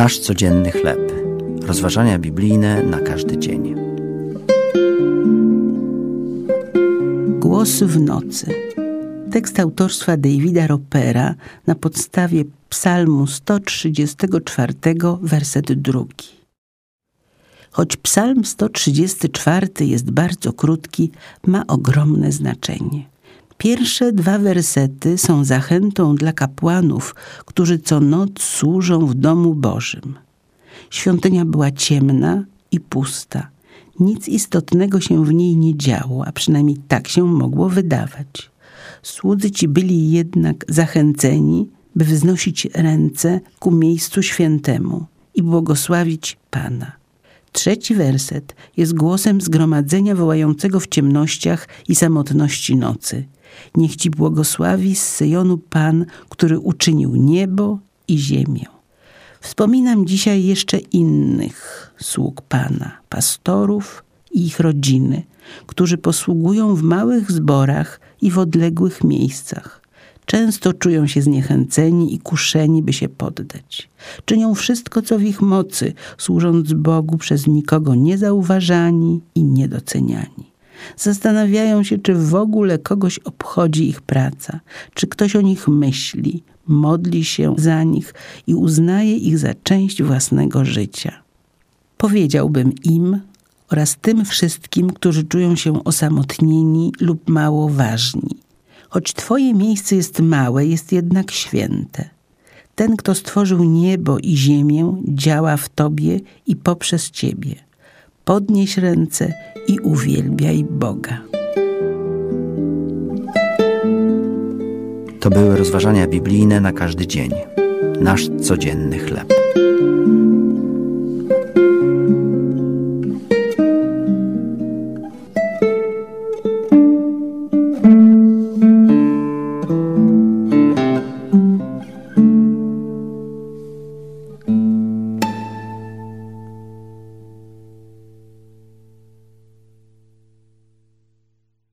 Nasz codzienny chleb. Rozważania biblijne na każdy dzień. Głos w nocy. Tekst autorstwa Davida Ropera na podstawie Psalmu 134, werset drugi. Choć Psalm 134 jest bardzo krótki, ma ogromne znaczenie. Pierwsze dwa wersety są zachętą dla kapłanów, którzy co noc służą w domu Bożym. Świątynia była ciemna i pusta. Nic istotnego się w niej nie działo, a przynajmniej tak się mogło wydawać. Słudzy ci byli jednak zachęceni, by wznosić ręce ku miejscu świętemu i błogosławić Pana. Trzeci werset jest głosem zgromadzenia wołającego w ciemnościach i samotności nocy. Niech Ci błogosławi z Syjonu Pan, który uczynił niebo i ziemię. Wspominam dzisiaj jeszcze innych sług Pana, pastorów i ich rodziny, którzy posługują w małych zborach i w odległych miejscach. Często czują się zniechęceni i kuszeni, by się poddać. Czynią wszystko, co w ich mocy, służąc Bogu przez nikogo niezauważani i niedoceniani. Zastanawiają się, czy w ogóle kogoś obchodzi ich praca, czy ktoś o nich myśli, modli się za nich i uznaje ich za część własnego życia. Powiedziałbym im oraz tym wszystkim, którzy czują się osamotnieni lub mało ważni. Choć Twoje miejsce jest małe, jest jednak święte. Ten, kto stworzył niebo i ziemię, działa w Tobie i poprzez Ciebie. Podnieś ręce i uwielbiaj Boga. To były rozważania biblijne na każdy dzień. Nasz codzienny chleb.